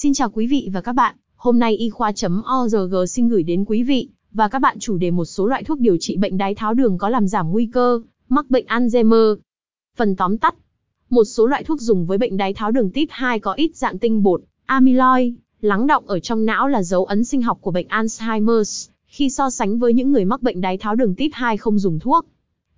Xin chào quý vị và các bạn, hôm nay y khoa.org xin gửi đến quý vị và các bạn chủ đề một số loại thuốc điều trị bệnh đái tháo đường có làm giảm nguy cơ mắc bệnh Alzheimer. Phần tóm tắt. Một số loại thuốc dùng với bệnh đái tháo đường type 2 có ít dạng tinh bột, amyloid, lắng động ở trong não là dấu ấn sinh học của bệnh Alzheimer, khi so sánh với những người mắc bệnh đái tháo đường type 2 không dùng thuốc.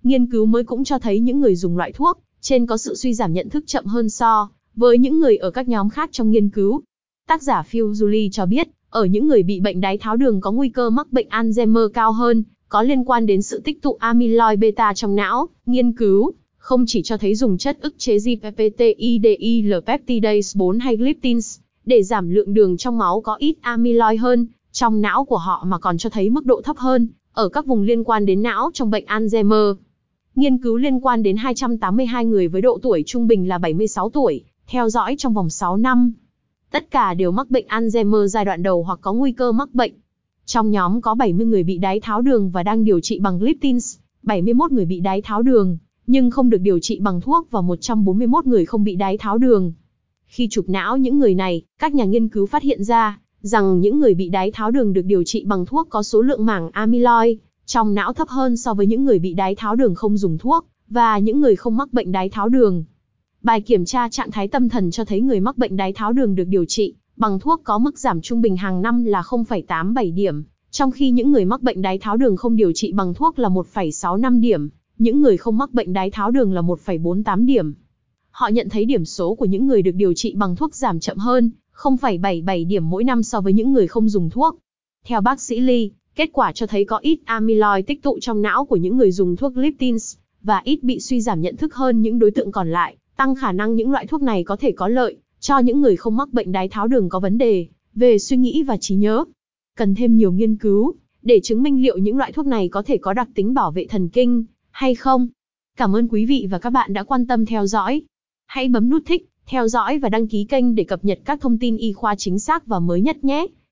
Nghiên cứu mới cũng cho thấy những người dùng loại thuốc trên có sự suy giảm nhận thức chậm hơn so với những người ở các nhóm khác trong nghiên cứu. Tác giả Phil Julie cho biết, ở những người bị bệnh đái tháo đường có nguy cơ mắc bệnh Alzheimer cao hơn, có liên quan đến sự tích tụ amyloid beta trong não. Nghiên cứu không chỉ cho thấy dùng chất ức chế GPPTIDIL peptidase 4 hay gliptins để giảm lượng đường trong máu có ít amyloid hơn trong não của họ mà còn cho thấy mức độ thấp hơn ở các vùng liên quan đến não trong bệnh Alzheimer. Nghiên cứu liên quan đến 282 người với độ tuổi trung bình là 76 tuổi, theo dõi trong vòng 6 năm. Tất cả đều mắc bệnh Alzheimer giai đoạn đầu hoặc có nguy cơ mắc bệnh. Trong nhóm có 70 người bị đái tháo đường và đang điều trị bằng gliptins, 71 người bị đái tháo đường, nhưng không được điều trị bằng thuốc và 141 người không bị đái tháo đường. Khi chụp não những người này, các nhà nghiên cứu phát hiện ra rằng những người bị đái tháo đường được điều trị bằng thuốc có số lượng mảng amyloid trong não thấp hơn so với những người bị đái tháo đường không dùng thuốc và những người không mắc bệnh đái tháo đường. Bài kiểm tra trạng thái tâm thần cho thấy người mắc bệnh đái tháo đường được điều trị bằng thuốc có mức giảm trung bình hàng năm là 0,87 điểm, trong khi những người mắc bệnh đái tháo đường không điều trị bằng thuốc là 1,65 điểm, những người không mắc bệnh đái tháo đường là 1,48 điểm. Họ nhận thấy điểm số của những người được điều trị bằng thuốc giảm chậm hơn, 0,77 điểm mỗi năm so với những người không dùng thuốc. Theo bác sĩ Lee, kết quả cho thấy có ít amyloid tích tụ trong não của những người dùng thuốc Liptins và ít bị suy giảm nhận thức hơn những đối tượng còn lại tăng khả năng những loại thuốc này có thể có lợi cho những người không mắc bệnh đái tháo đường có vấn đề về suy nghĩ và trí nhớ. Cần thêm nhiều nghiên cứu để chứng minh liệu những loại thuốc này có thể có đặc tính bảo vệ thần kinh hay không. Cảm ơn quý vị và các bạn đã quan tâm theo dõi. Hãy bấm nút thích, theo dõi và đăng ký kênh để cập nhật các thông tin y khoa chính xác và mới nhất nhé.